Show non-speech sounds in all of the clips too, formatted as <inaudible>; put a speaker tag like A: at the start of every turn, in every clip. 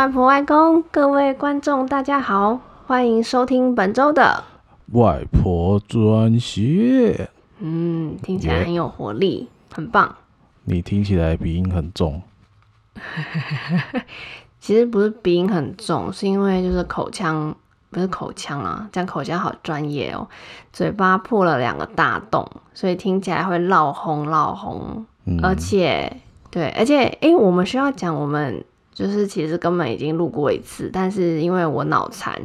A: 外婆外公，各位观众大家好，欢迎收听本周的
B: 外婆专线。
A: 嗯，听起来很有活力.很棒。
B: 你听起来鼻音很重。<laughs>
A: 其实不是鼻音很重，是因为就是口腔，不是口腔啊，这样口腔好专业哦。嘴巴破了两个大洞，所以听起来会闹红闹红，嗯，而且对，而且哎、欸，我们需要讲我们。就是其实根本已经录过一次，但是因为我脑残，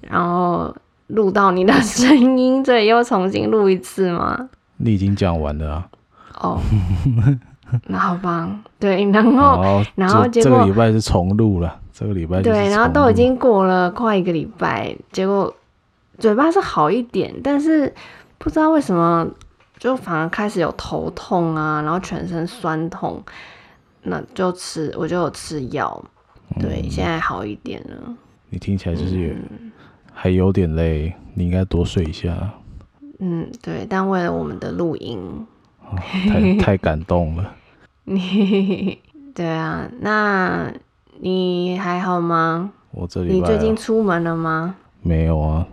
A: 然后录到你的 <laughs> 声音，所以又重新录一次吗？
B: 你已经讲完了啊。
A: 哦，<laughs> 那好吧，对，然后然后结果这，
B: 这个礼拜是重录了，这个礼拜
A: 对，然后都已经过了快一个礼拜，结果嘴巴是好一点，但是不知道为什么就反而开始有头痛啊，然后全身酸痛。那就吃，我就有吃药，对、嗯，现在好一点了。
B: 你听起来就是还有点累，你应该多睡一下。
A: 嗯，对，但为了我们的录音，
B: 哦、太太感动了。
A: 你 <laughs> 对啊，那你还好吗？
B: 我这里、啊、
A: 你最近出门了吗？
B: 没有啊，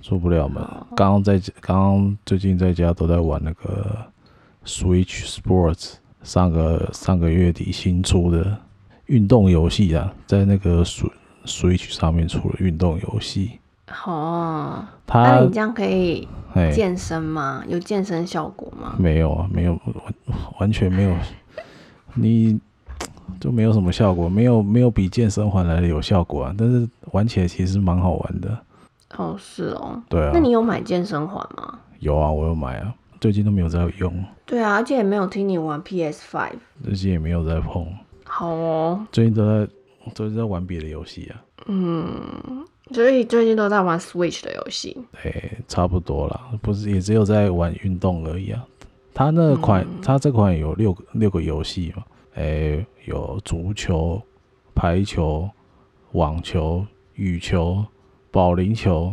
B: 出不了门。刚刚在刚刚最近在家都在玩那个 Switch Sports。上个上个月底新出的运动游戏啊，在那个 Switch 上面出了运动游戏。
A: 哦，那你这样可以健身吗？有健身效果吗？
B: 没有啊，没有，完完全没有。你就没有什么效果，没有没有比健身环来的有效果啊。但是玩起来其实蛮好玩的。
A: 哦，是哦。
B: 对啊。
A: 那你有买健身环吗？
B: 有啊，我有买啊。最近都没有在用，
A: 对啊，而且也没有听你玩 PS Five，
B: 最近也没有在碰。
A: 好哦，
B: 最近都在，最近在玩别的游戏啊。
A: 嗯，所以最近都在玩 Switch 的游戏。
B: 对，差不多啦，不是也只有在玩运动而已啊。它那款，嗯、他这款有六个六个游戏嘛？哎，有足球、排球、网球、羽球、保龄球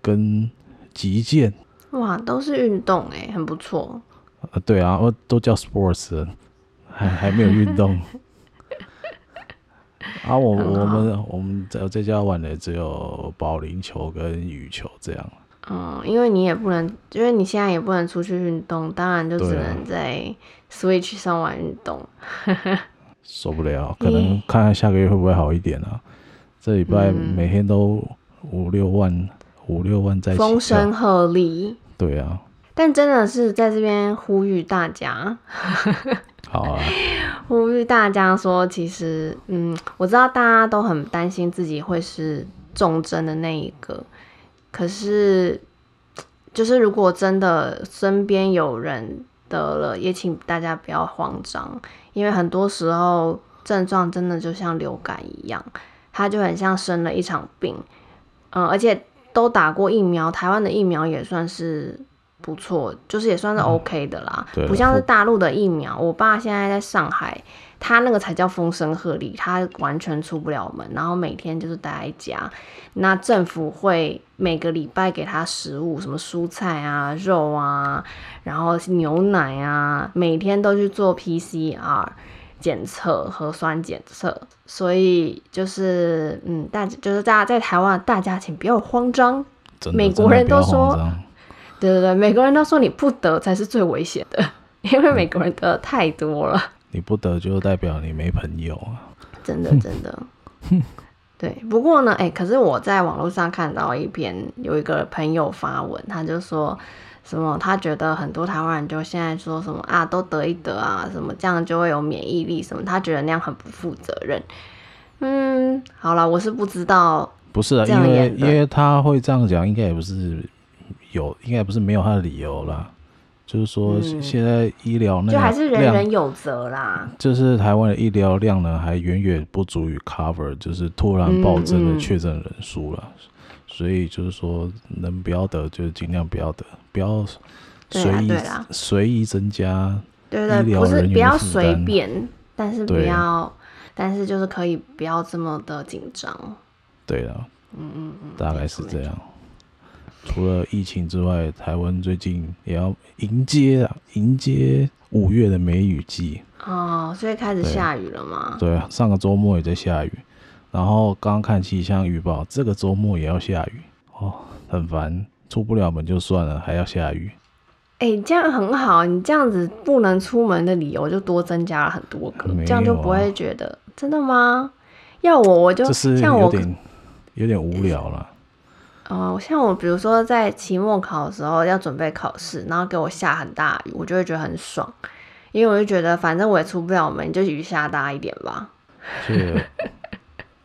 B: 跟击剑。
A: 哇，都是运动哎，很不错。
B: 呃，对啊，我都叫 sports，还还没有运动。<laughs> 啊，我我们我们在在家玩的只有保龄球跟羽球这样。
A: 嗯，因为你也不能，因为你现在也不能出去运动，当然就只能在 Switch 上玩运动。<laughs>
B: 受不了，可能看看下个月会不会好一点啊？这礼拜每天都五六万，五六万在
A: 风声鹤唳。
B: 对啊，
A: 但真的是在这边呼吁大家，
B: 好啊，<laughs>
A: 呼吁大家说，其实，嗯，我知道大家都很担心自己会是重症的那一个，可是，就是如果真的身边有人得了，也请大家不要慌张，因为很多时候症状真的就像流感一样，它就很像生了一场病，嗯，而且。都打过疫苗，台湾的疫苗也算是不错，就是也算是 OK 的啦，嗯、不像是大陆的疫苗。我爸现在在上海，他那个才叫风声鹤唳，他完全出不了门，然后每天就是待在家。那政府会每个礼拜给他食物，什么蔬菜啊、肉啊，然后牛奶啊，每天都去做 PCR。检测核酸检测，所以就是嗯，大就是大家在台湾，大家请不要慌张。美国人都说，对对对，美国人都说你不得才是最危险的，<laughs> 因为美国人得太多了。
B: 你不得就代表你没朋友啊！
A: 真的 <laughs> 真的，对。不过呢，哎、欸，可是我在网络上看到一篇，有一个朋友发文，他就说。什么？他觉得很多台湾人就现在说什么啊，都得一得啊，什么这样就会有免疫力什么？他觉得那样很不负责任。嗯，好了，我是不知道。
B: 不是啊，因为因为他会这样讲，应该也不是有，应该也不是没有他的理由啦。就是说，现在医疗那、嗯、就还是人人有责啦。就是台湾的医疗量呢，还远远不足以 cover，就是突然暴增的确诊人数了。嗯嗯所以就是说，能不要得就尽量不要得，不要随意随意增加。对对，不是不要随便，但是不要，但是就是可以不要这么的紧张。对啊，嗯嗯嗯，大概是这样。除了疫情之外，台湾最近也要迎接啊，迎接五月的梅雨季。哦，所以开始下雨了吗？对啊，上个周末也在下雨。然后刚刚看气象预报，这个周末也要下雨哦，很烦，出不了门就算了，还要下雨。
A: 哎、欸，这样很好，你这样子不能出门的理由就多增加了很多个，啊、这样就不会觉得真的吗？要我我就像我有点
B: 有点无聊了。
A: 哦、呃，像我比如说在期末考的时候要准备考试，然后给我下很大雨，我就会觉得很爽，因为我就觉得反正我也出不了门，就雨下大一点吧。是。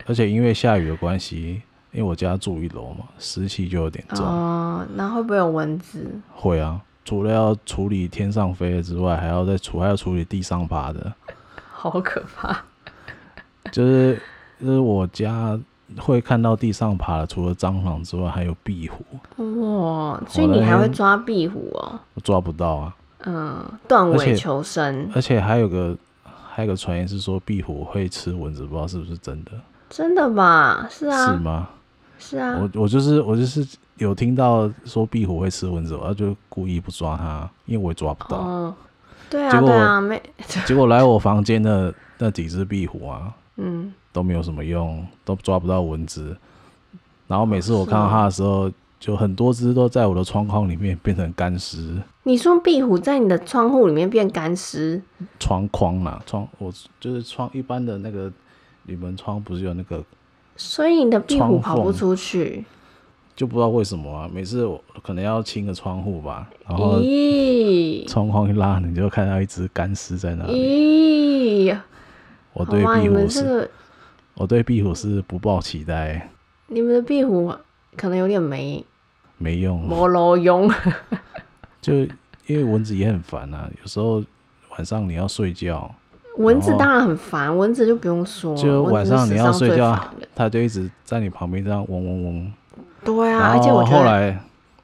B: 而且因为下雨的关系，因为我家住一楼嘛，湿气就有点重。
A: 哦，那会不会有蚊子？
B: 会啊，除了要处理天上飞的之外，还要再除还要处理地上爬的。<laughs>
A: 好可怕！
B: 就是就是我家会看到地上爬的，除了蟑螂之外，还有壁虎。
A: 哇，所以你还会抓壁虎哦？
B: 我抓不到啊。
A: 嗯，断尾求生。
B: 而且还有个还有个传言是说壁虎会吃蚊子，不知道是不是真的。
A: 真的吗？是啊。
B: 是吗？
A: 是啊。
B: 我我就是我就是有听到说壁虎会吃蚊子，我就故意不抓它，因为我也抓不到。
A: 哦，对啊，对啊，没。<laughs>
B: 结果来我房间的 <laughs> 那几只壁虎啊，
A: 嗯，
B: 都没有什么用，都抓不到蚊子。然后每次我看到它的时候，就很多只都在我的窗框里面变成干尸。
A: 你说壁虎在你的窗户里面变干尸？
B: 窗框啊，窗，我就是窗一般的那个。铝门窗不是有那个，
A: 所以你的壁虎跑不出去，
B: 就不知道为什么啊。每次我可能要清个窗户吧，然后窗框一拉，你就看到一只干尸在那里。
A: 咦，
B: 我对壁虎是，这个、我对壁虎是不抱期待。
A: 你们的壁虎可能有点没
B: 没用，
A: 没路用。<laughs>
B: 就因为蚊子也很烦啊，有时候晚上你要睡觉。
A: 蚊子当然很烦，蚊子就不用说。
B: 就晚上你要睡觉，它就一直在你旁边这样嗡嗡嗡。
A: 对啊，
B: 而且我后来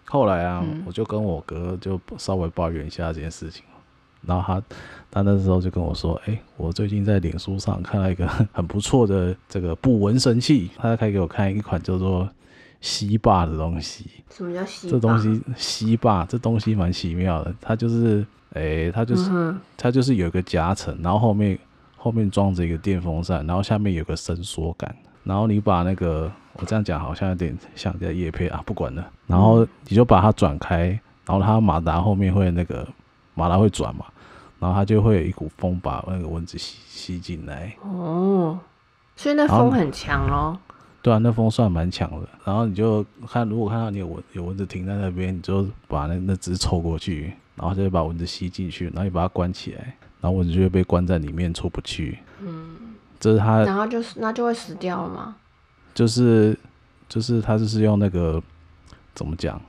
B: 后来啊，嗯、我就跟我哥就稍微抱怨一下这件事情，然后他他那时候就跟我说：“哎、欸，我最近在脸书上看到一个很不错的这个捕蚊神器，他可以给我看一款叫做吸霸的东西。”
A: 什么叫吸？
B: 这东西吸霸，这东西蛮奇妙的，它就是。诶、欸，它就是、嗯、它就是有一个夹层，然后后面后面装着一个电风扇，然后下面有个伸缩杆，然后你把那个我这样讲好像有点像在夜配啊，不管了，然后你就把它转开，然后它马达后面会那个马达会转嘛，然后它就会有一股风把那个蚊子吸吸进来。
A: 哦，所以那风很强哦。
B: 对啊，那风算蛮强的。然后你就看，如果看到你有蚊有蚊子停在那边，你就把那那只抽过去。然后就会把蚊子吸进去，然后你把它关起来，然后蚊子就会被关在里面出不去。
A: 嗯，
B: 这是它。
A: 然后就是那就会死掉了吗？
B: 就是就是它就是用那个怎么讲，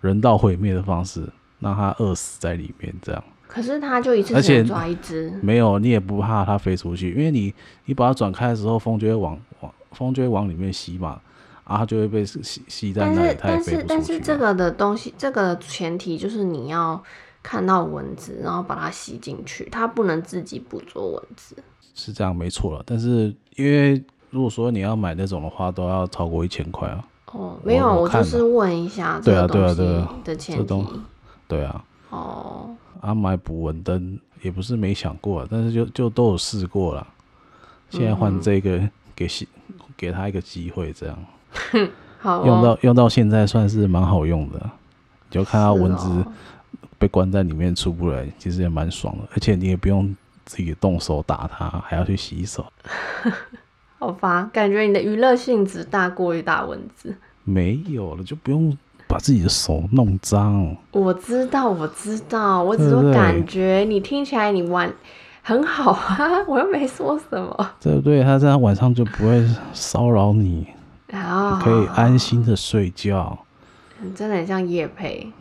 B: 人道毁灭的方式让它饿死在里面这样。
A: 可是它就一次只能抓一只。
B: 没有，你也不怕它飞出去，因为你你把它转开的时候，风就会往往风就会往里面吸嘛。啊，它就会被吸吸在那里，它也飞不出去。但是，但是这
A: 个的东西，这个前提就是你要看到蚊子，然后把它吸进去，它不能自己捕捉蚊子。
B: 是这样，没错了。但是因为如果说你要买那种的话，都要超过一千块啊。
A: 哦，没有，我，我就是问一下这个东西的前提。对啊，对啊，对啊。的前提。
B: 对啊。
A: 哦。
B: 啊，买捕蚊灯也不是没想过，但是就就都有试过了。现在换这个给给给他一个机会，这样。<laughs>
A: 好、哦，
B: 用到用到现在算是蛮好用的，你就看到蚊子被关在里面出不来，其实也蛮爽的，而且你也不用自己动手打它，还要去洗手。<laughs>
A: 好吧，感觉你的娱乐性质大过于打蚊子。
B: 没有了，就不用把自己的手弄脏。我
A: 知道，我知道，我只是感觉你听起来你玩很好啊，<laughs> 我又没说什么。
B: 对不对？他这样晚上就不会骚扰你。
A: 然后
B: 可以安心的睡觉，
A: 真的很像夜配。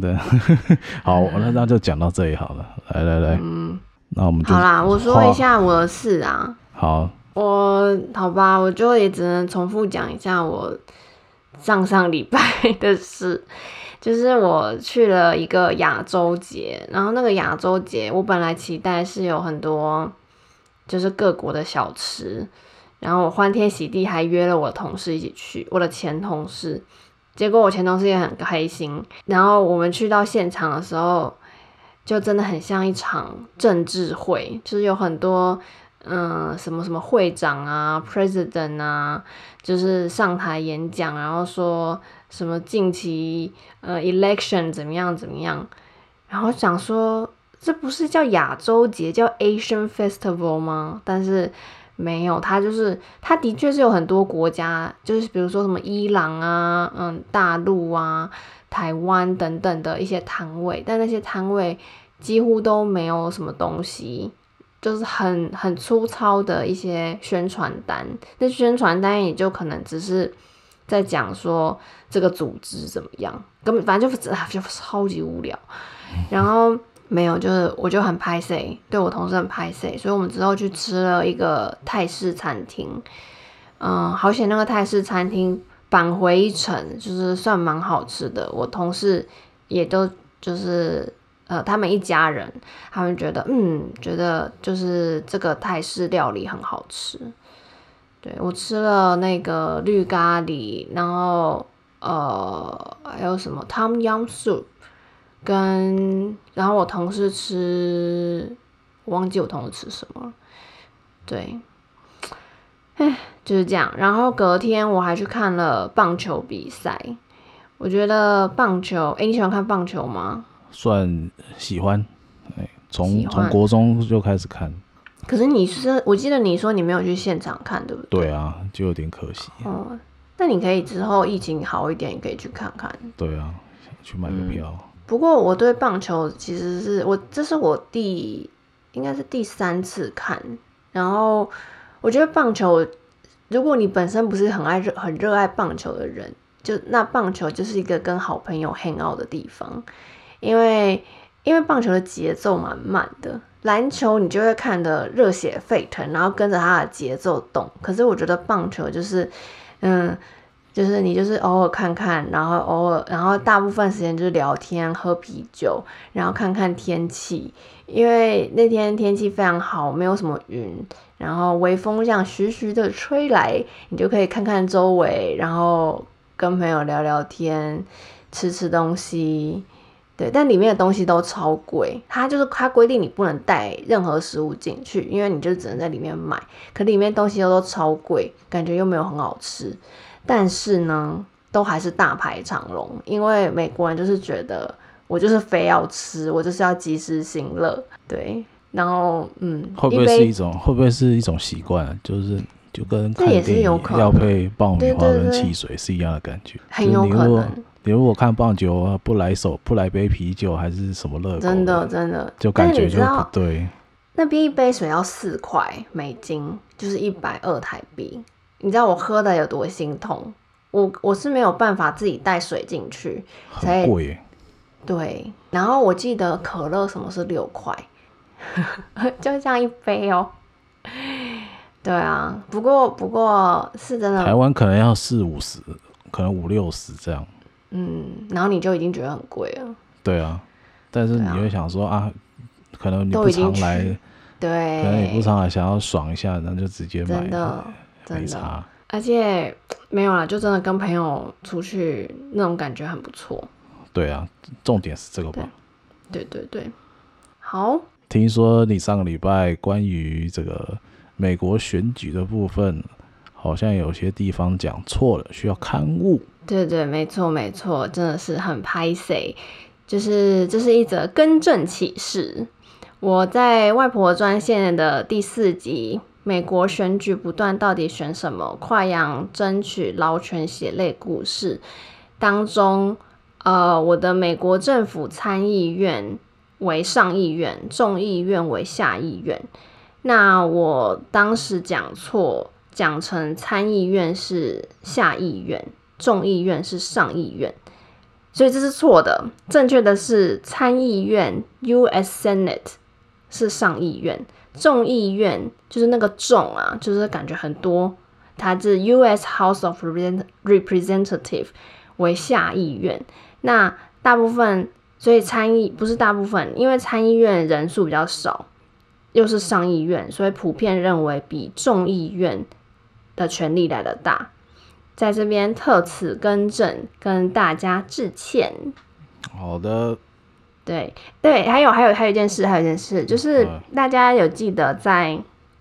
B: 对，<laughs> 好，那那就讲到这里好了。来来来，嗯，那我们就
A: 好啦。我说一下我的事啊。
B: 好，
A: 我好吧，我就也只能重复讲一下我上上礼拜的事，就是我去了一个亚洲节，然后那个亚洲节，我本来期待是有很多就是各国的小吃。然后我欢天喜地还约了我同事一起去，我的前同事，结果我前同事也很开心。然后我们去到现场的时候，就真的很像一场政治会，就是有很多嗯，什么什么会长啊，president 啊，就是上台演讲，然后说什么近期呃 election 怎么样怎么样，然后想说这不是叫亚洲节，叫 Asian Festival 吗？但是没有，他就是他的确是有很多国家，就是比如说什么伊朗啊，嗯，大陆啊，台湾等等的一些摊位，但那些摊位几乎都没有什么东西。就是很很粗糙的一些宣传单，那宣传单也就可能只是在讲说这个组织怎么样，根本反正就是就超级无聊。然后没有，就是我就很拍 C，，对我同事很拍 C，，所以我们之后去吃了一个泰式餐厅，嗯，好险那个泰式餐厅返回一程，就是算蛮好吃的。我同事也都就是。呃，他们一家人，他们觉得，嗯，觉得就是这个泰式料理很好吃。对，我吃了那个绿咖喱，然后呃，还有什么 Tom Yum Soup，跟然后我同事吃，我忘记我同事吃什么。对，哎，就是这样。然后隔天我还去看了棒球比赛，我觉得棒球，哎，你喜欢看棒球吗？
B: 算喜欢，哎，从从国中就开始看。
A: 可是你是，我记得你说你没有去现场看，对不对？
B: 对啊，就有点可惜。
A: 哦，那你可以之后疫情好一点，你可以去看看。
B: 对啊，去买个票。
A: 嗯，不过我对棒球其实是我，这是我第应该是第三次看。然后我觉得棒球，如果你本身不是很爱热很热爱棒球的人，就那棒球就是一个跟好朋友 hang out 的地方。因为因为棒球的节奏蛮慢的，篮球你就会看得热血沸腾，然后跟着它的节奏动。可是我觉得棒球就是，嗯，就是你就是偶尔看看，然后偶尔，然后大部分时间就是聊天、喝啤酒，然后看看天气。因为那天天气非常好，没有什么云，然后微风这样徐徐的吹来，你就可以看看周围，然后跟朋友聊聊天，吃吃东西。对，但里面的东西都超贵，它就是它规定你不能带任何食物进去，因为你就只能在里面买。可里面东西又都超贵，感觉又没有很好吃。但是呢，都还是大排长龙，因为美国人就是觉得我就是非要吃，我就是要及时行乐。对，然后嗯，
B: 会不会是一种会不会是一种习惯？就是就跟看电影要配爆米花跟汽水是一样的感
A: 觉，很有可能。
B: 你如果看棒球啊，不来手不来杯啤酒还是什么乐？
A: 真的真的，
B: 就感觉就不对。
A: 那边一杯水要四块美金，就是一百二台币。你知道我喝的有多心痛？我我是没有办法自己带水进去，
B: 很贵耶。
A: 对，然后我记得可乐什么是六块，<laughs> 就这样一杯哦。对啊，不过不过是真的，
B: 台湾可能要四五十，可能五六十这样。
A: 嗯，然后你就已经觉得很贵了。
B: 对啊，但是你会想说啊，啊，可能你不常来，
A: 对，
B: 可能你不常来，想要爽一下，那就直接买，
A: 真的，真的。而且没有啦，就真的跟朋友出去那种感觉很不错。
B: 对啊，重点是这个吧？
A: 对对对，对，好。
B: 听说你上个礼拜关于这个美国选举的部分，好像有些地方讲错了，需要勘误。
A: 对对，没错没错，真的是很拍谢，就是这是一则更正启事。我在外婆专线的第四集，美国选举不断，到底选什么？跨洋争取劳权血泪故事当中，呃，我的美国政府参议院为上议院，众议院为下议院。那我当时讲错，讲成参议院是下议院。众议院是上议院，所以这是错的。正确的是参议院 （U.S. Senate） 是上议院，众议院就是那个众啊，就是感觉很多。它是 U.S. House of Representative 为下议院。那大部分，所以参议不是大部分，因为参议院人数比较少，又是上议院，所以普遍认为比众议院的权力来得大。在这边特此更正，跟大家致歉。
B: 好的。
A: 对对，还有还有还有一件事，还有一件事，就是大家有记得在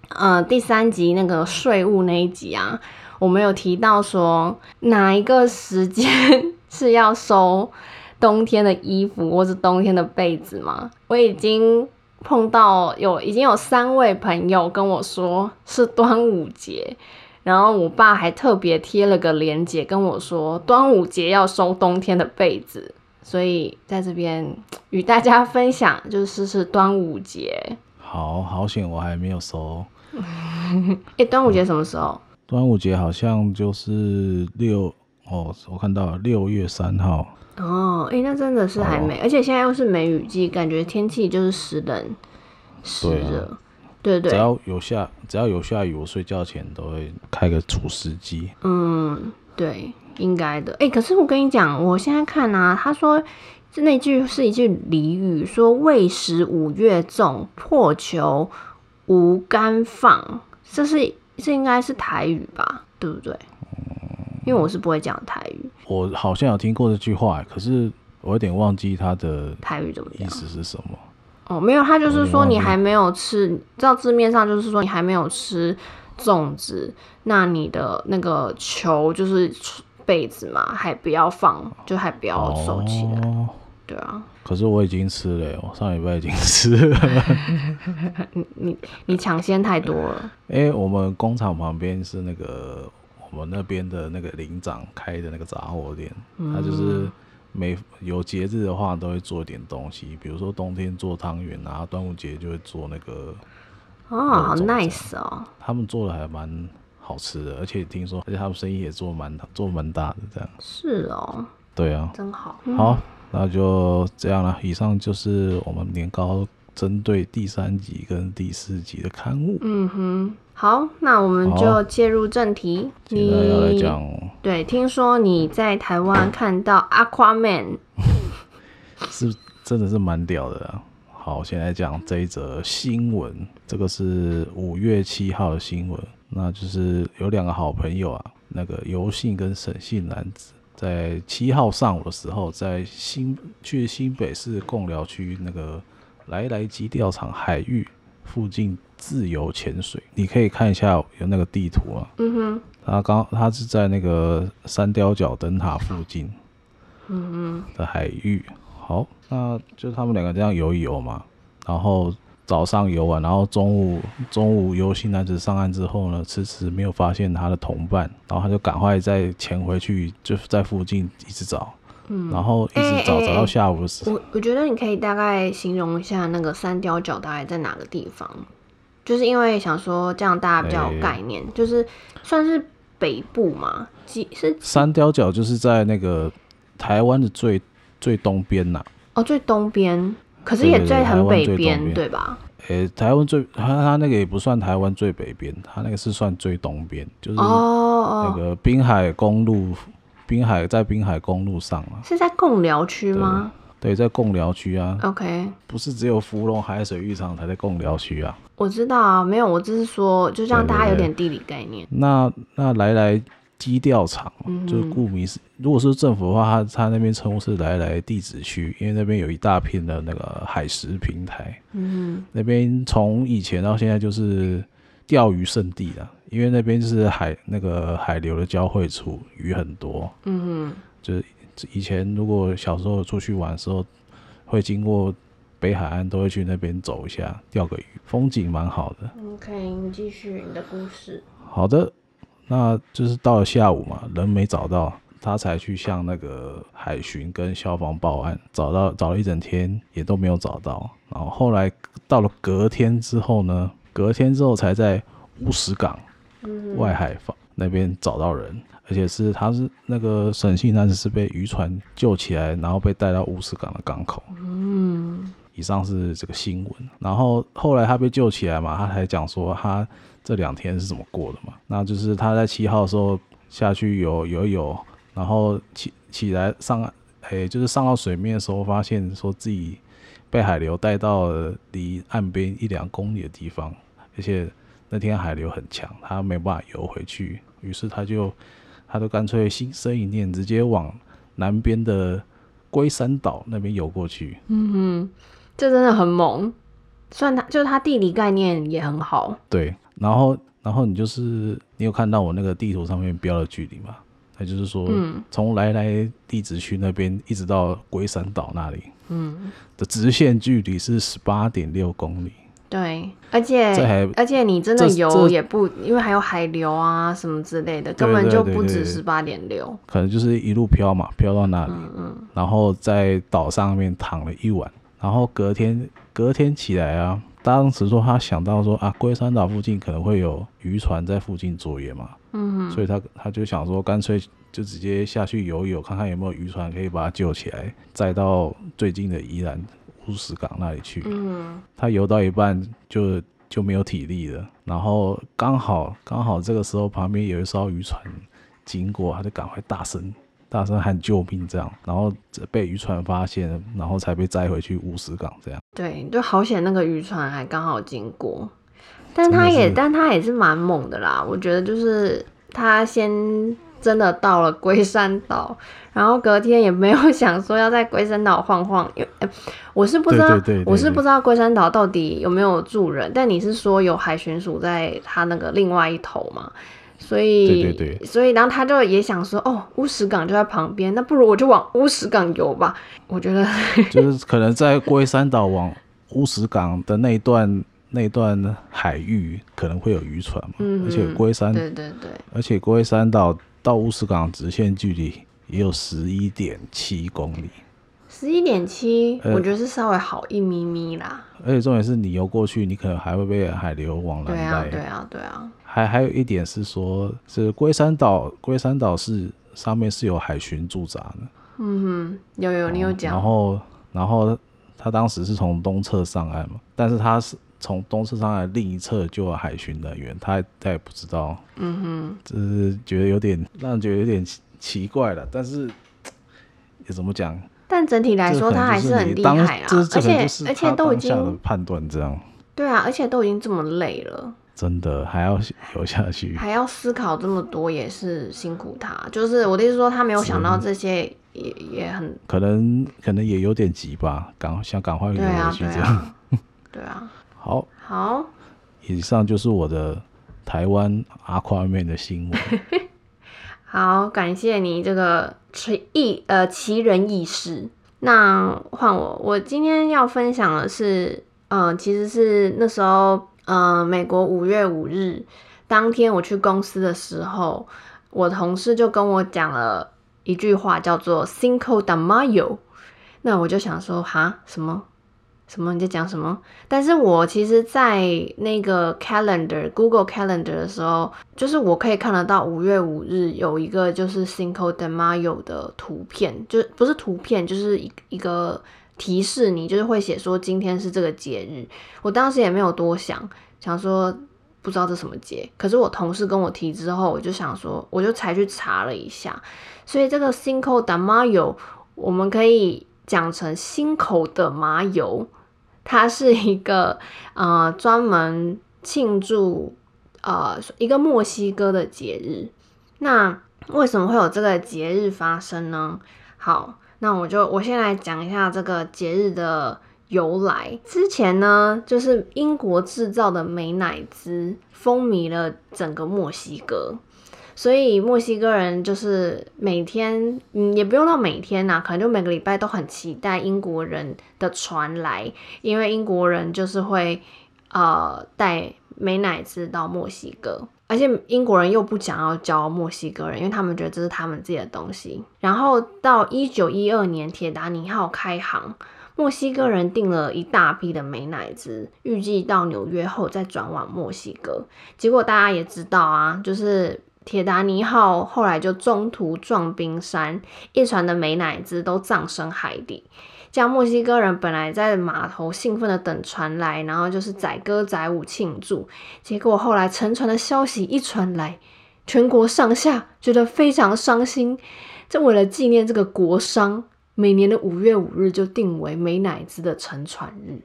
A: 呃第三集那个税务那一集啊，我们有提到说哪一个时间 <laughs> 是要收冬天的衣服或是冬天的被子吗？我已经碰到有已经有三位朋友跟我说是端午节，然后我爸还特别贴了个链接跟我说端午节要收冬天的被子，所以在这边与大家分享就是是端午节。
B: 好好险，我还没有收。<laughs>
A: 哎、欸，端午节什么时候？
B: 端午节好像就是六哦，我看到了六月三号。
A: 哦，哎、欸，那真的是还没，哦、而且现在又是梅雨季，感觉天气就是湿冷、湿热。对对，
B: 只要有下，只要有下雨，我睡觉前都会开个除湿机。
A: 嗯，对，应该的。哎、欸，可是我跟你讲，我现在看啊，他说那句是一句俚语，说“未食五月粽，破裘无干放”，这是这应该是台语吧？对不对？因为我是不会讲台语，
B: 我好像有听过这句话，可是我有点忘记他的
A: 台语怎么，
B: 意思是什么？
A: 哦，没有，他就是说你还没有吃，照字面上就是说你还没有吃粽子，那你的那个球就是被子嘛，还不要放，就还不要收起来。哦、对啊，
B: 可是我已经吃了，我上礼拜已经吃了。<laughs>
A: 你你你抢先太多了。
B: 哎、欸，我们工厂旁边是那个。我们那边的那个领长开的那个杂货店，嗯、他就是每有节日的话都会做一点东西，比如说冬天做汤圆啊，端午节就会做那个。
A: 哦，好 nice 哦！
B: 他们做的还蛮好吃的，而且听说，而且他们生意也做蛮做蛮大的，这样。
A: 是哦。
B: 对啊。
A: 真好。
B: 好，那就这样了。以上就是我们年糕针对第三集跟第四集的刊物。
A: 嗯哼。好，那我们就切入正题。
B: 你要来讲，
A: 对，听说你在台湾看到 Aquaman，<laughs>
B: 是真的是蛮屌的。好，现在讲这一则新闻，这个是五月七号的新闻，那就是有两个好朋友啊，那个游姓跟沈姓男子，在七号上午的时候，在新去新北市贡寮区那个来来基钓场海域附近。自由潜水，你可以看一下有那个地图啊。嗯哼，他刚他是在那个三貂角灯塔附近，嗯嗯的海域。好，那就他们两个这样游一游嘛。然后早上游完，然后中午中午游姓男子上岸之后呢，迟迟没有发现他的同伴，然后他就赶快再潜回去，就在附近一直找。嗯，然后一直找、欸欸、找到下午的时候。
A: 我我觉得你可以大概形容一下那个三貂角大概在哪个地方。就是因为想说这样大家比较有概念，欸、就是算是北部嘛，几是
B: 三貂角就是在那个台湾的最最东边呐、啊。
A: 哦，最东边，可是也在很北边，对吧？
B: 诶、欸，台湾最他他那个也不算台湾最北边，他那个是算最东边，就是那个滨海公路，滨海在滨海公路上啊。
A: 是在贡寮区吗？
B: 对，在贡寮区啊。
A: OK，
B: 不是只有芙蓉海水浴场才在贡寮区啊。
A: 我知道啊，没有，我只是说，就让大家有点地理概念。
B: 那那来来基钓场，嗯、就是顾名思，如果是政府的话，他他那边称呼是来来地质区，因为那边有一大片的那个海蚀平台。嗯，那边从以前到现在就是钓鱼圣地了，因为那边就是海那个海流的交汇处，鱼很多。嗯，就是以前如果小时候出去玩的时候，会经过。北海岸都会去那边走一下，钓个鱼，风景蛮好的。
A: OK，你继续你的故事。
B: 好的，那就是到了下午嘛，人没找到，他才去向那个海巡跟消防报案，找到找了一整天也都没有找到，然后后来到了隔天之后呢，隔天之后才在乌石港外海方那边找到人，而且是他是那个沈姓男子是被渔船救起来，然后被带到乌斯港的港口。嗯。以上是这个新闻，然后后来他被救起来嘛，他还讲说他这两天是怎么过的嘛，那就是他在七号的时候下去游游游，然后起起来上岸，哎，就是上到水面的时候，发现说自己被海流带到了离岸边一两公里的地方，而且那天海流很强，他没办法游回去，于是他就他就干脆心生一念，直接往南边的龟山岛那边游过去。嗯哼。
A: 这真的很猛，算他就是他地理概念也很好。
B: 对，然后然后你就是你有看到我那个地图上面标的距离吗？那就是说，从来来地址区那边一直到龟山岛那里，嗯，的直线距离是十八点六公里。
A: 对，而且而且你真的游也不，因为还有海流啊什么之类的，根本就不止十八点六。
B: 可能就是一路飘嘛，飘到那里，嗯嗯，然后在岛上面躺了一晚，然后隔天隔天起来啊，当时说他想到说啊，龟山岛附近可能会有渔船在附近作业嘛，嗯哼，所以他他就想说，干脆就直接下去游游，看看有没有渔船可以把他救起来，再到最近的宜兰。乌石港那里去，嗯，他游到一半就就没有体力了，然后刚好刚好这个时候旁边有一艘渔船经过，他就赶快大声大声喊救命，这样，然后被渔船发现，然后才被载回去乌石港，这样。
A: 对，就好险那个渔船还刚好经过，但他也但他也是蛮猛的啦，我觉得就是他先。真的到了龟山岛，然后隔天也没有想说要在龟山岛晃晃，因为、欸、我是不知道，我是不知道龟山岛到底有没有住人，但你是说有海巡署在他那个另外一头嘛？所以，对对对，所以然后他就也想说，哦，乌石港就在旁边，那不如我就往乌石港游吧。我觉得 <laughs> <laughs>
B: 就是可能在龟山岛往乌石港的那一段那一段海域可能会有渔船嘛，嗯、而且龟山，对对对，而且龟山岛。到乌石港直线距离也有十一点七公里，
A: 十一点七，我觉得是稍微好一咪咪啦。
B: 而且重点是你游过去，你可能还会被海流往南带。
A: 对啊，对啊，对啊。
B: 还还有一点是说，是龟山岛，龟山岛是上面是有海巡驻扎的。
A: 嗯哼，有有，你有讲。
B: 然后，然后他当时是从东侧上岸嘛，但是他是。从东侧上来，另一侧就有海巡人员，他他也不知道，嗯哼，就是觉得有点让人觉得有点奇怪了，但是也怎么讲？
A: 但整体来说，他还是很厉害啊，而且而且都已经
B: 判断这样，
A: 对啊，而且都已经这么累了，
B: 真的还要游下去，
A: 还要思考这么多，也是辛苦他。就是我的意思说，他没有想到这些也，也也很
B: 可能可能也有点急吧，赶想赶快游回去这样，
A: 对啊。<laughs>
B: 好，
A: 好，
B: 以上就是我的台湾阿夸妹的新闻。<laughs>
A: 好，感谢你这个奇异呃奇人异事。那换我，我今天要分享的是，嗯、呃，其实是那时候，嗯、呃，美国五月五日当天我去公司的时候，我同事就跟我讲了一句话，叫做 Cinco de Mayo。那我就想说，哈，什么？什么？你在讲什么？但是我其实，在那个 calendar Google Calendar 的时候，就是我可以看得到五月五日有一个就是 Cinco de Mayo 的图片，就不是图片，就是一一个提示你，就是会写说今天是这个节日。我当时也没有多想，想说不知道这什么节。可是我同事跟我提之后，我就想说，我就才去查了一下。所以这个 Cinco de Mayo 我们可以讲成心口的麻油。它是一个呃专门庆祝呃一个墨西哥的节日。那为什么会有这个节日发生呢？好，那我就我先来讲一下这个节日的由来。之前呢，就是英国制造的美乃滋风靡了整个墨西哥。所以墨西哥人就是每天，嗯，也不用到每天呐，可能就每个礼拜都很期待英国人的船来，因为英国人就是会呃带美乃滋到墨西哥，而且英国人又不想要教墨西哥人，因为他们觉得这是他们自己的东西。然后到一九一二年铁达尼号开航，墨西哥人订了一大批的美乃滋，预计到纽约后再转往墨西哥。结果大家也知道啊，就是。铁达尼号后来就中途撞冰山，一船的美乃滋都葬身海底。这墨西哥人本来在码头兴奋的等船来，然后就是载歌载舞庆祝。结果后来沉船的消息一传来，全国上下觉得非常伤心。这为了纪念这个国殇，每年的五月五日就定为美乃滋的沉船日。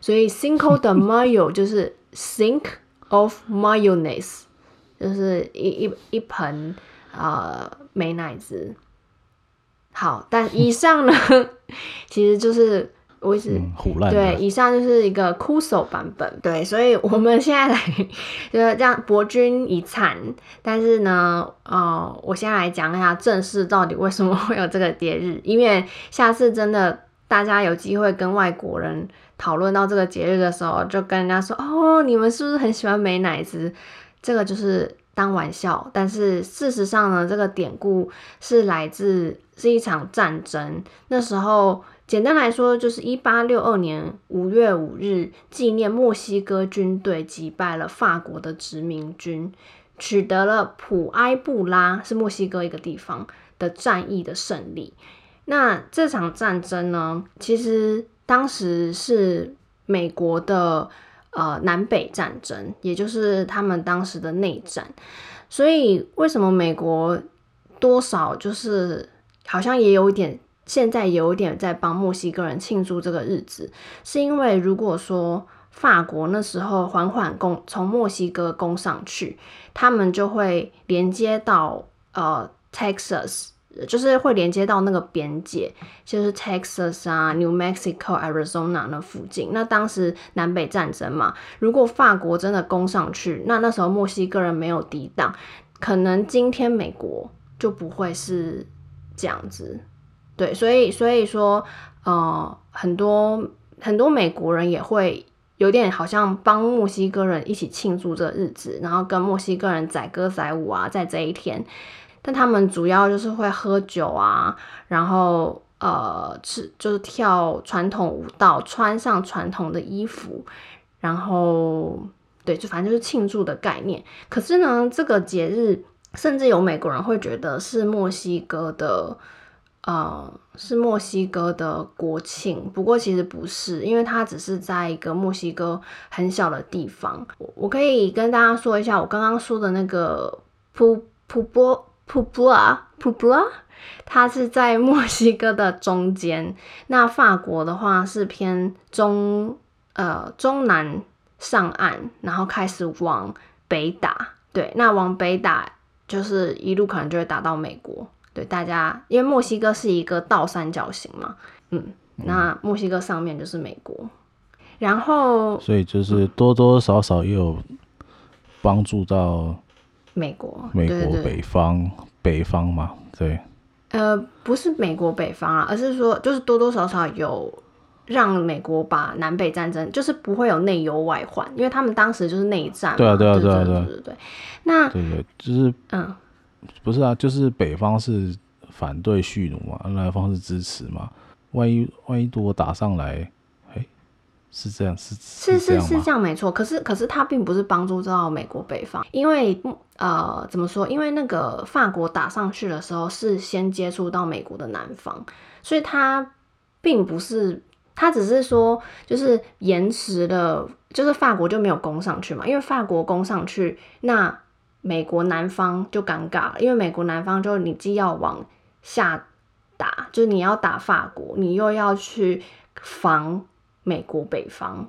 A: 所以 Cinco de Mayo 就是 Sink of Mayonnaise。就是一一一盆呃美乃滋，好，但以上呢，<laughs> 其实就是我一直
B: 唬烂、嗯。
A: 对，以上就是一个枯手版本。对，所以我们现在来 <laughs> 就是这样博君一粲。但是呢，呃，我先来讲一下正式到底为什么会有这个节日，因为下次真的大家有机会跟外国人讨论到这个节日的时候，就跟人家说哦，你们是不是很喜欢美乃滋？这个就是。当玩笑，但是事实上呢，这个典故是来自是一场战争。那时候，简单来说，就是一八六二年五月五日，纪念墨西哥军队击败了法国的殖民军，取得了普埃布拉，是墨西哥一个地方的战役的胜利。那这场战争呢，其实当时是美国的。呃，南北战争，也就是他们当时的内战。所以，为什么美国多少就是好像也有一点，现在有一点在帮墨西哥人庆祝这个日子，是因为如果说法国那时候缓缓攻从墨西哥攻上去，他们就会连接到呃 Texas。就是会连接到那个边界，就是 Texas 啊、New Mexico、Arizona 那附近。那当时南北战争嘛，如果法国真的攻上去，那那时候墨西哥人没有抵挡，可能今天美国就不会是这样子。对，所以所以说，呃，很多很多美国人也会有点好像帮墨西哥人一起庆祝这个日子，然后跟墨西哥人载歌载舞啊，在这一天。但他们主要就是会喝酒啊，然后呃吃就是跳传统舞蹈，穿上传统的衣服，然后对，就反正就是庆祝的概念。可是呢，这个节日甚至有美国人会觉得是墨西哥的，呃，是墨西哥的国庆。不过其实不是，因为它只是在一个墨西哥很小的地方。我可以跟大家说一下，我刚刚说的那个普普波。普布拉，普布拉，它是在墨西哥的中间。那法国的话是偏中，呃，中南上岸，然后开始往北打。对，那往北打就是一路可能就会打到美国。对，大家因为墨西哥是一个倒三角形嘛，嗯，那墨西哥上面就是美国，然后
B: 所以就是多多少少也有帮助到。
A: 美国，
B: 美国北方，北方嘛，对。
A: 呃，不是美国北方啊，而是说，就是多多少少有让美国把南北战争，就是不会有内忧外患，因为他们当时就是内战嘛。
B: 对啊，对啊，对啊，对
A: 对对对。那
B: 对对，就是嗯，不是啊，就是北方是反对蓄奴嘛，南方是支持嘛。万一万一如果打上来。是这样，是是
A: 是是这样，没错。可是可是他并不是帮助到美国北方，因为呃怎么说？因为那个法国打上去的时候是先接触到美国的南方，所以他并不是，他只是说就是延迟了，就是法国就没有攻上去嘛。因为法国攻上去，那美国南方就尴尬了，因为美国南方就你既要往下打，就是你要打法国，你又要去防。美国北方，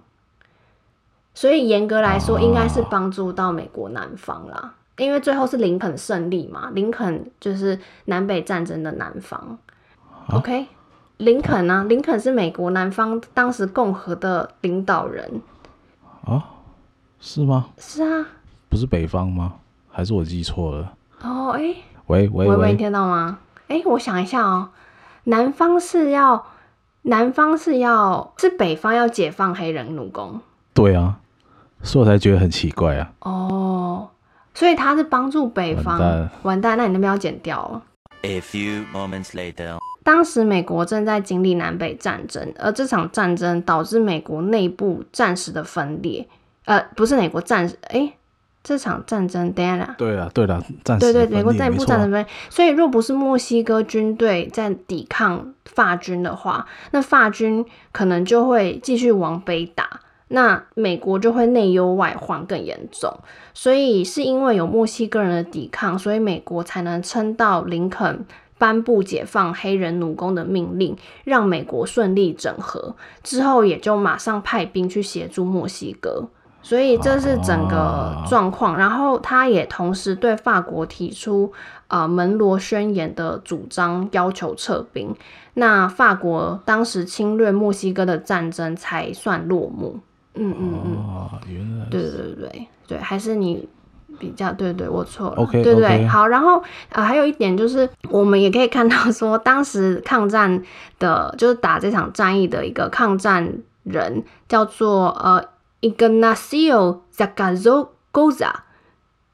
A: 所以严格来说，应该是帮助到美国南方啦。啊、因为最后是林肯胜利嘛，林肯就是南北战争的南方。啊、OK，林肯呢、啊？林肯是美国南方当时共和的领导人。
B: 啊？是吗？
A: 是啊。
B: 不是北方吗？还是我记错了？
A: 哦，哎、欸，
B: 喂喂喂，喂，
A: 你听到吗？哎、欸，我想一下哦，南方是要。南方是要是北方要解放黑人奴工，
B: 对啊，所以我才觉得很奇怪啊。
A: 哦，所以他是帮助北方，完蛋，完蛋，那你那边要剪掉了。
C: A few moments later，
A: 当时美国正在经历南北战争，而这场战争导致美国内部暂时的分裂。呃，不是美国战时，哎、欸。这场战争，等下啦。
B: 对啊，对了，战
A: 对对，美国内部战争分，所以若不是墨西哥军队在抵抗法军的话，那法军可能就会继续往北打，那美国就会内忧外患更严重。所以是因为有墨西哥人的抵抗，所以美国才能撑到林肯颁布解放黑人奴工的命令，让美国顺利整合之后，也就马上派兵去协助墨西哥。所以这是整个状况。然后他也同时对法国提出呃门罗宣言的主张，要求撤兵。那法国当时侵略墨西哥的战争才算落幕。嗯嗯嗯，原来对对对对对，还是你比较对对，我错了。
B: OK，
A: 对对好。然后呃，还有一点就是，我们也可以看到说，当时抗战的，就是打这场战役的一个抗战人，叫做呃 Ignacio Zaragoza。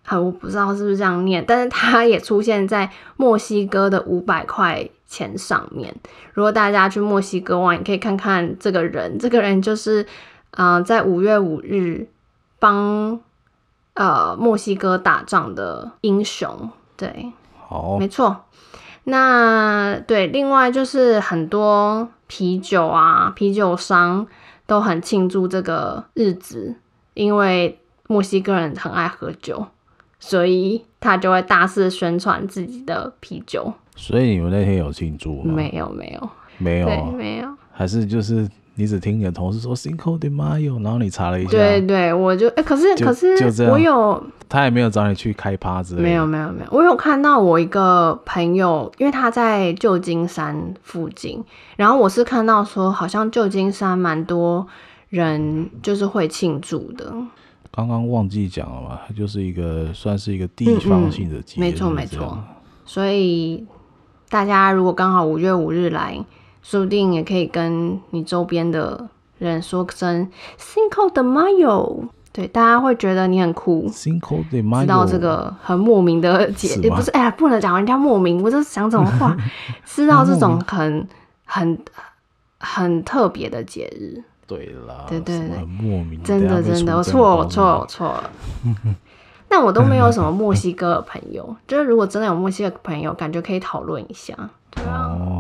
A: 好，我不知道是不是这样念，但是他也出现在墨西哥的五百块钱上面。如果大家去墨西哥玩，你可以看看这个人，这个人就是。嗯、呃，在五月五日帮呃墨西哥打仗的英雄，对，
B: 好，
A: 没错。那对，另外就是很多啤酒啊，啤酒商都很庆祝这个日子，因为墨西哥人很爱喝酒，所以他就会大肆宣传自己的啤酒。
B: 所以你们那天有庆祝吗？
A: 没有，没有，
B: 没有，
A: 没有，
B: 还是就是。你只听你的同事说 Cinco de Mayo，然后你查了一下，
A: 对对，我就哎、欸，可是可是我有，
B: 他也没有找你去开趴之类的，
A: 没有没有没有，我有看到我一个朋友，因为他在旧金山附近，然后我是看到说好像旧金山蛮多人就是会庆祝的。
B: 刚刚忘记讲了嘛，它就是一个算是一个地方性的节日，
A: 没错没错，所以大家如果刚好五月五日来。说不定也可以跟你周边的人说声 Cinco de Mayo，对，大家会觉得你很酷。
B: Cinco de Mayo，
A: 知道这个很莫名的节，也不是，哎呀，不能讲人家莫名，我就是讲这种话，<laughs> 知道这种很很很特别的节日。
B: 对啦，
A: 对对对，
B: 很莫名，
A: 真的真的，我错我错我错了。但 <laughs> 我都没有什么墨西哥的朋友，就是如果真的有墨西哥的朋友，感觉可以讨论一下。对啊，哦。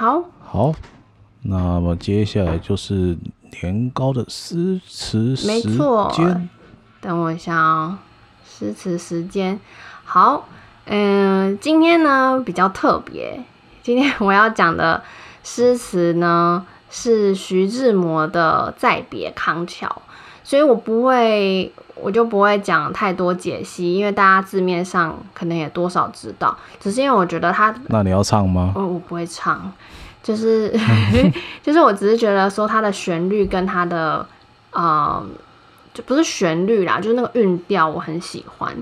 A: 好
B: 好，那么接下来就是年糕的诗词时间。没错，
A: 等我一下哦，诗词时间。好，嗯、呃，今天呢比较特别，今天我要讲的诗词呢是徐志摩的《再别康桥》，所以我不会，我就不会讲太多解析，因为大家字面上可能也多少知道，只是因为我觉得他。
B: 那你要唱吗？
A: 我我不会唱。就是，<laughs> 就是，我只是觉得说它的旋律跟它的，呃，就不是旋律啦，就是那个韵调我很喜欢，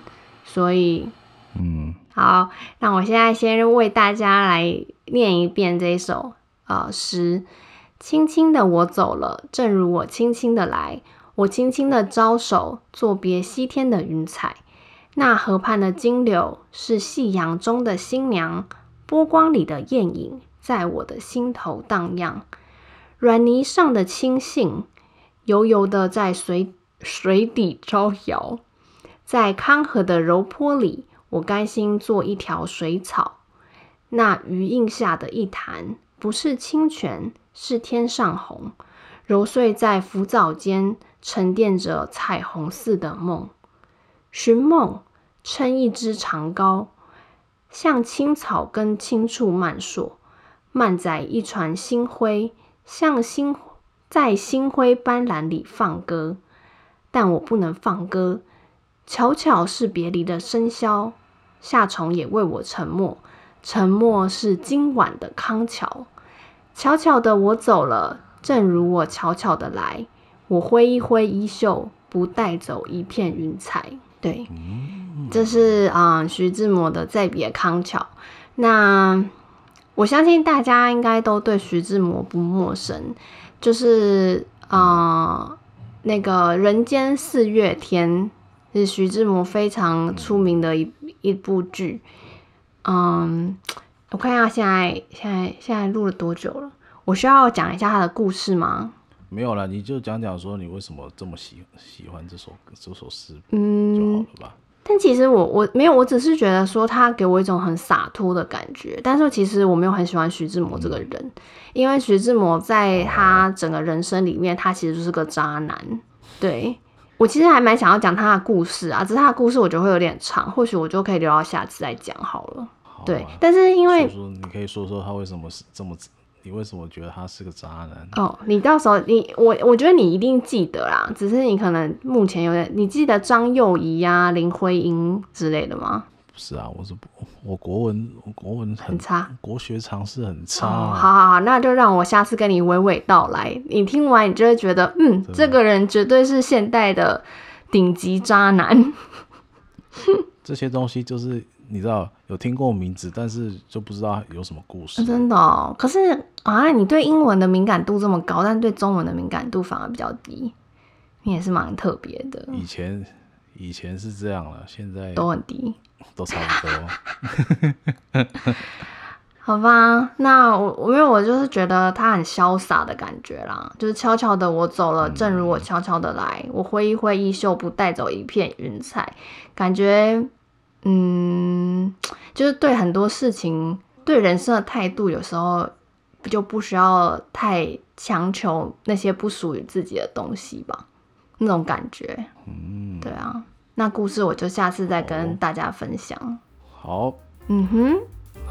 A: 所以，嗯，好，那我现在先为大家来念一遍这一首呃诗：轻轻的我走了，正如我轻轻的来，我轻轻的招手，作别西天的云彩。那河畔的金柳是夕阳中的新娘，波光里的艳影。在我的心头荡漾，软泥上的青荇，油油的在水水底招摇，在康河的柔波里，我甘心做一条水草。那鱼荫下的一潭，不是清泉，是天上虹，揉碎在浮藻间，沉淀着彩虹似的梦。寻梦，撑一支长篙，向青草根轻触漫溯。漫载一船星辉，向星在星辉斑斓里放歌，但我不能放歌。悄悄是别离的笙箫，夏虫也为我沉默。沉默是今晚的康桥。悄悄的我走了，正如我悄悄的来。我挥一挥衣袖，不带走一片云彩。对，这是啊、嗯，徐志摩的《再别康桥》。那。我相信大家应该都对徐志摩不陌生，就是啊、呃，那个人间四月天是徐志摩非常出名的一一部剧。嗯，我看一下现在现在现在录了多久了？我需要讲一下他的故事吗？
B: 没有了，你就讲讲说你为什么这么喜喜欢这首这首诗，嗯，就好了吧。
A: 但其实我我没有，我只是觉得说他给我一种很洒脱的感觉。但是其实我没有很喜欢徐志摩这个人，嗯、因为徐志摩在他整个人生里面，他其实就是个渣男。对，我其实还蛮想要讲他的故事啊，只是他的故事我觉得会有点长，或许我就可以留到下次再讲好了。好啊、对，但是因
B: 为你可以说说他为什么是这么你为什么觉得他是个渣男？
A: 哦，你到时候你我我觉得你一定记得啦，只是你可能目前有点，你记得张幼仪呀、林徽因之类的吗？
B: 不是啊，我是我国文我国文很，
A: 很差，
B: 国学常识很差、啊
A: 哦。好好好，那就让我下次跟你娓娓道来。你听完，你就会觉得，嗯，这个人绝对是现代的顶级渣男。<laughs>
B: 这些东西就是你知道有听过名字，但是就不知道有什么故事。
A: 真的哦，可是啊，你对英文的敏感度这么高，但对中文的敏感度反而比较低，你也是蛮特别的。
B: 以前以前是这样了，现在
A: 都很低，
B: 都差不多。<laughs>
A: 好吧，那我因为我就是觉得他很潇洒的感觉啦，就是悄悄的我走了，正如我悄悄的来，我挥一挥衣袖，不带走一片云彩，感觉。嗯，<tsk> 就是对很多事情、对人生的态度，有时候就不需要太强求那些不属于自己的东西吧，那种感觉。嗯，对啊，那故事我就下次再跟大家分享。
B: 好，
A: 嗯哼，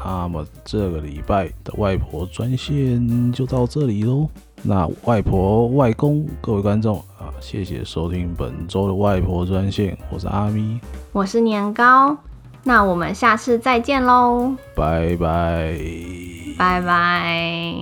B: 那么这个礼拜的外婆专线就到这里喽。那外婆、外公，各位观众啊，谢谢收听本周的外婆专线，我是阿咪，
A: 我是年糕，那我们下次再见喽
B: 拜拜。
A: 拜拜。